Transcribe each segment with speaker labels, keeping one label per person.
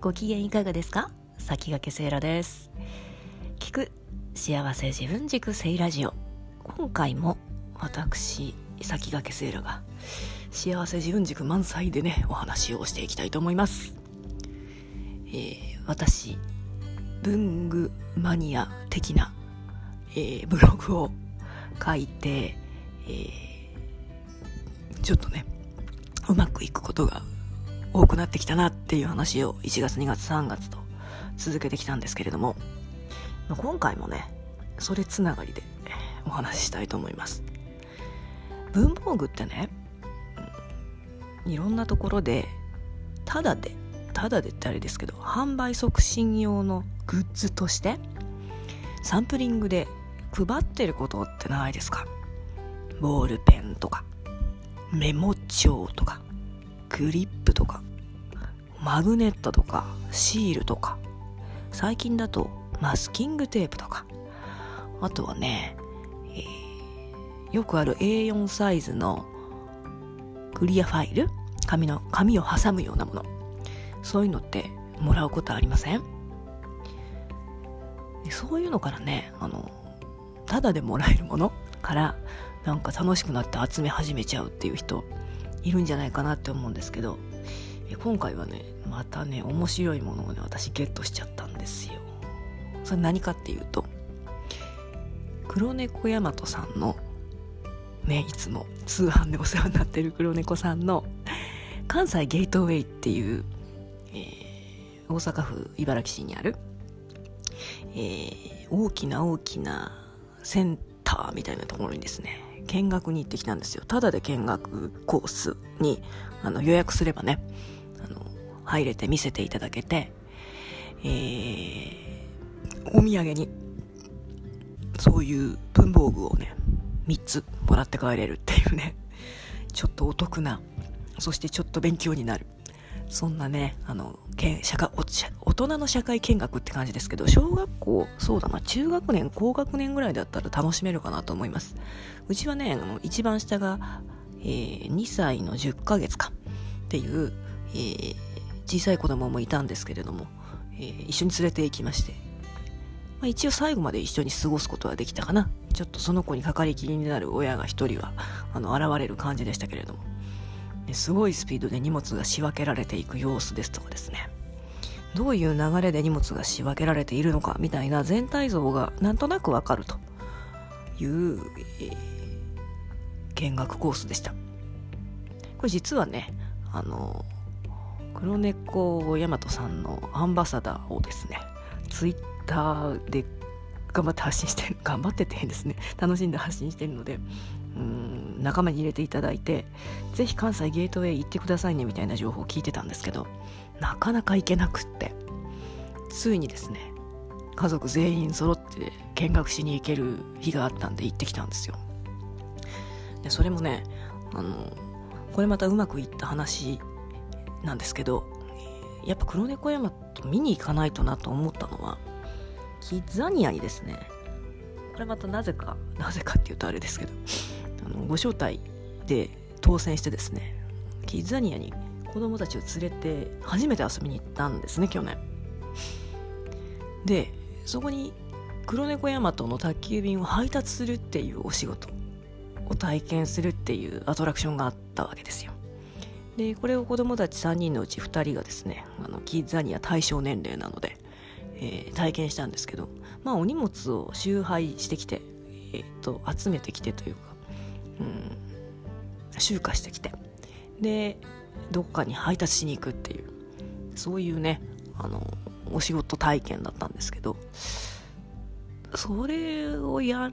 Speaker 1: ご機嫌いかがですか？先駆けセイラです。聞く幸せ自分軸セイラジオ。今回も私先駆けセイラが幸せ自分軸満載でねお話をしていきたいと思います。えー、私文具マニア的な、えー、ブログを書いて、えー、ちょっとねうまくいくことが多くなってきたなっていう話を1月2月3月と続けてきたんですけれども今回もねそれつながりでお話ししたいと思います。文房具ってねいろんなところでただでただでってあれですけど販売促進用のグッズとしてサンプリングで配ってることってないですか？ボールペンとかメモ帳とかクリップとかマグネットとかシールとか最近だとマスキングテープとかあとはね、えー、よくある A4 サイズのクリアファイル？紙の紙を挟むようなもの。そういうのってもらうことありません？そういうのからねあのただでもらえるものからなんか楽しくなって集め始めちゃうっていう人いるんじゃないかなって思うんですけど今回はねまたね面白いものをね私ゲットしちゃったんですよ。それ何かっていうと黒猫大和さんのねいつも通販でお世話になってる黒猫さんの関西ゲートウェイっていう、えー、大阪府茨木市にある、えー、大きな大きなセンターみたいなところにですね見学に行ってきたんですよ。ただで見学コースにあの予約すればね、あの、入れて見せていただけて、えー、お土産に、そういう文房具をね、3つもらって帰れるっていうね、ちょっとお得な、そしてちょっと勉強になる。そんなね、あの、社会大人の社会見学って感じですけど、小学校、そうだな、中学年、高学年ぐらいだったら楽しめるかなと思います。うちはね、あの、一番下が、えー、2歳の10ヶ月かっていう、えー、小さい子供もいたんですけれども、えー、一緒に連れて行きまして、まあ、一応最後まで一緒に過ごすことはできたかな。ちょっとその子にかかりきりになる親が一人は、あの、現れる感じでしたけれども。すごいスピードで荷物が仕分けられていく様子ですとかですね。どういう流れで荷物が仕分けられているのかみたいな全体像がなんとなくわかるという、えー、見学コースでした。これ実はねあの黒猫大和さんのアンバサダーをですねツイッターで頑張って発信して頑張っててですね楽しんで発信してるので仲間に入れていただいてぜひ関西ゲートウェイ行ってくださいねみたいな情報を聞いてたんですけどなかなか行けなくってついにですね家族全員揃って見学しに行ける日があったんで行ってきたんですよ。でそれもねあのこれまたうまくいった話なんですけどやっぱ黒猫山と見に行かないとなと思ったのはキッザニアにですねこれまたなぜかなぜかっていうとあれですけどあのご招待で当選してですねキッザニアに子供たちを連れて初めて遊びに行ったんですね去年。でそこに黒猫ヤマトの宅急便を配達するっていうお仕事を体験するっていうアトラクションがあったわけですよ。でこれを子供たち3人のうち2人がですねあのキッザニア対象年齢なので、えー、体験したんですけどまあお荷物を集配してきて、えー、と集めてきてというかうん、集荷してきて。でどっかに配達しに行くっていう。そういうねあのお仕事体験だったんですけど。それをやっ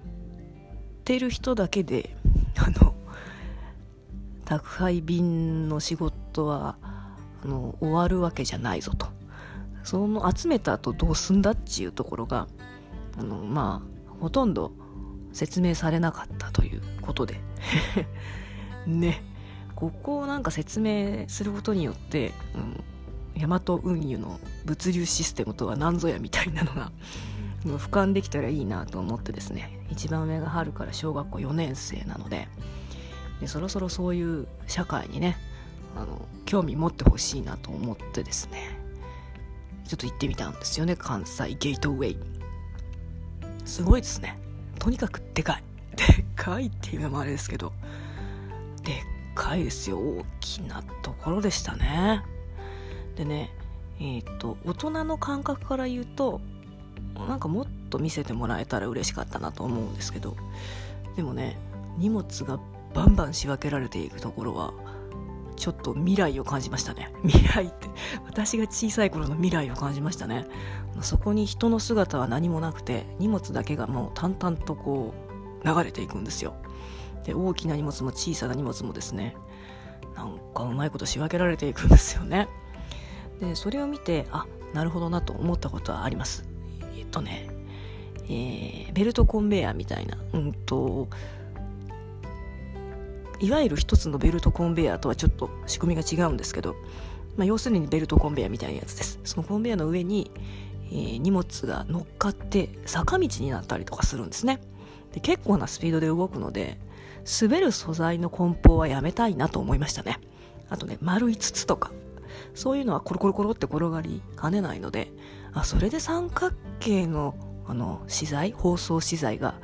Speaker 1: てる人だけであの宅配便の仕事はあの終わるわけじゃないぞと。その集めた後どうすんだっていうところがあのまあほとんど説明されなかったということで。ね。ここをなんか説明することによって、うん、大和運輸の物流システムとは何ぞやみたいなのが 俯瞰できたらいいなと思ってですね。一番上が春から小学校4年生なのででそろそろそういう社会にねあの興味持ってほしいなと思ってですね。ちょっと行ってみたんですよね。関西ゲートウェイ。すごいですね。とにかくでかい。でっかいっていうのもあれですけどでっかいですよ。大きなところでしたね。でねえっ、と大人の感覚から言うとなんかもっと見せてもらえたら嬉しかったなと思うんですけどでもね荷物がバンバン仕分けられていくところはちょっと未来を感じましたね。未来って私が小さい頃の未来を感じましたね。そこに人の姿は何もなくて荷物だけがもう淡々とこう流れていくんですよ。で大きな荷物も小さな荷物もですねなんかうまいこと仕分けられていくんですよね。でそれを見てあなるほどなと思ったことはあります。えっとねえー、ベルトコンベヤーみたいなうんといわゆる一つのベルトコンベヤーとはちょっと仕組みが違うんですけど、まあ、要するにベルトコンベヤーみたいなやつです。そのコンベヤーの上に、えー、荷物が乗っかって坂道になったりとかするんですね。で結構なスピードで動くので滑る素材の梱包はやめたいなと思いましたね。あとね丸5つとかそういうのはコロコロコロって転がりかねないのであそれで三角形のあの資材包装資材が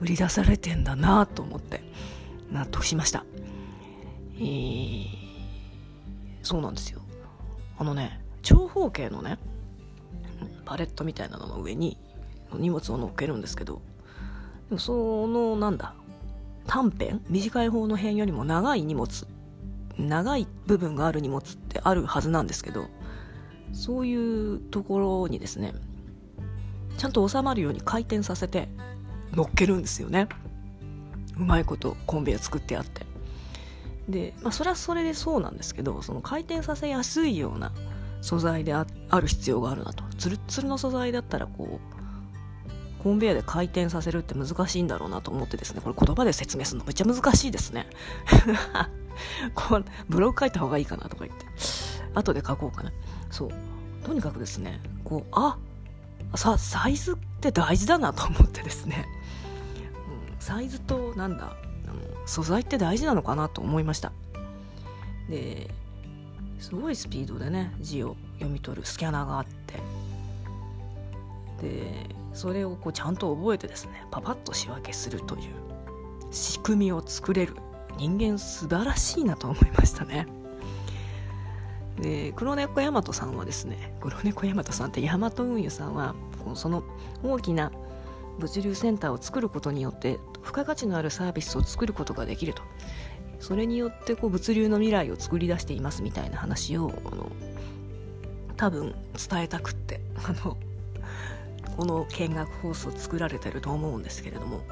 Speaker 1: 売り出されてんだなと思って納得しました。えー、そうなんですよ。あのね、長方形のね、パレットみたいなのの上に荷物を乗っけるんですけど、でもその、なんだ、短辺短い方の辺よりも長い荷物、長い部分がある荷物ってあるはずなんですけど、そういうところにですね、ちゃんと収まるように回転させて乗っけるんですよね。うまいことコンベヤ作ってあって。で、まあ、それはそれでそうなんですけどその回転させやすいような素材である必要があるなと。ツルツルの素材だったらこうコンベヤで回転させるって難しいんだろうなと思ってですね。これ言葉で説明するのめっちゃ難しいですね。こうブログ書いた方がいいかなとか言って。後で書こうかな。そう。とにかくですねこうあさサイズって大事だなと思ってですね。サイズとなんだ？あの素材って大事なのかなと思いました。ですごいスピードでね字を読み取るスキャナーがあって。でそれをこうちゃんと覚えてですねパパッと仕分けするという仕組みを作れる。人間素晴らしいなと思いましたね。で黒猫大和さんはですね黒猫大和さんって大和運輸さんはその大きな物流センターを作ることによって付加価値のあるサービスを作ることができると。それによってこう物流の未来を作り出していますみたいな話をあの多分伝えたくって あのこの見学放送作られてると思うんですけれども。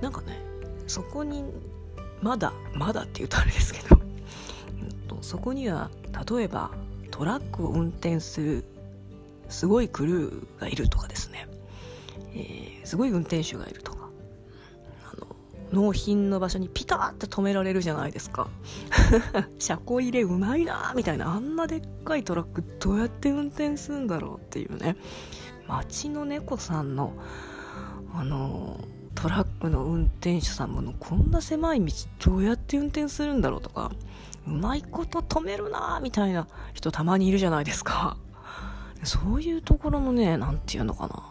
Speaker 1: なんかねそこにまだまだって言うとあれですけど。そこには例えばトラックを運転するすごいクルーがいるとかですね。えー、すごい運転手がいると、納品の場所にピタッて止められるじゃないですか。車庫入れうまいなみたいな、あんなでっかいトラックどうやって運転するんだろうっていうね。街の猫さんの、あの、トラックの運転手さんものこんな狭い道どうやって運転するんだろうとか、うまいこと止めるなみたいな人たまにいるじゃないですか。そういうところのね、なんていうのかな。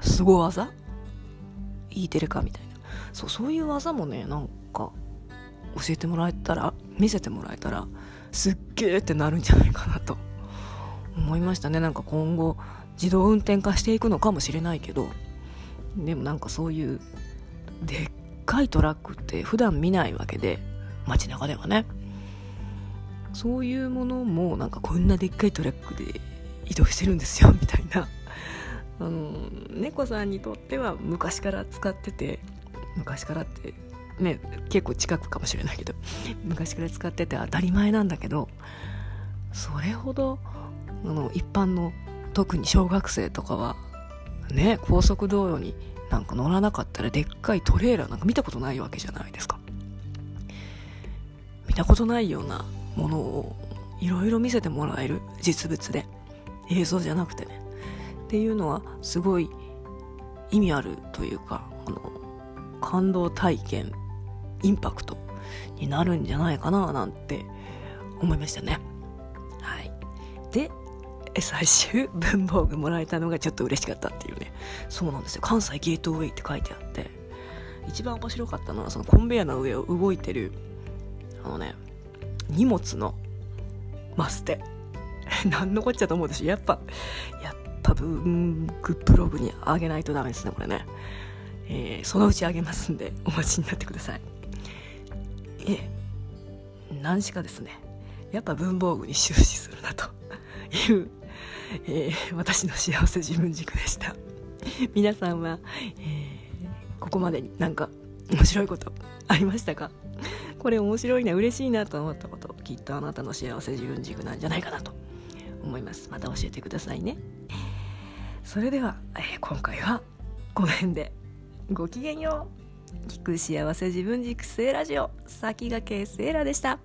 Speaker 1: 凄技？E テレかみたいなそうそういう技もねなんか教えてもらえたら見せてもらえたらすっげーってなるんじゃないかなと思いましたね。なんか今後自動運転化していくのかもしれないけどでもなんかそういうでっかいトラックって普段見ないわけで街中ではね。そういうものもなんかこんなでっかいトラックで移動してるんですよみたいな。あの猫さんにとっては昔から使ってて昔からってね結構近くかもしれないけど昔から使ってて当たり前なんだけどそれほどあの一般の特に小学生とかはね高速道路になんか乗らなかったらでっかいトレーラーなんか見たことないわけじゃないですか。見たことないようなものをいろいろ見せてもらえる実物で映像じゃなくてね。っていうのはすごい意味あるというかあの感動体験インパクトになるんじゃないかななんて思いましたね。はい。で最終 文房具もらえたのがちょっと嬉しかったっていうね。そうなんですよ。関西ゲートウェイって書いてあって一番面白かったのはそのコンベヤの上を動いてるあのね荷物のマステ。何のこっちゃと思うでしょ。やっぱやっぱ文具ブログにあげないとダメですねこれね、えー、そのうちあげますんで お待ちになってください。ええ何しかですねやっぱ文房具に終始するなと。いう、えー、私の幸せ自分軸でした。皆さんは、えー、ここまでになんか面白いことありましたか？これ面白いな嬉しいなと思ったこときっとあなたの幸せ自分軸なんじゃないかなと。思います。また教えてくださいね。それでは、えー、今回はこの辺で。ごきげんよう。聞く幸せ自分軸聖ラジオ。先駆けセーラでした。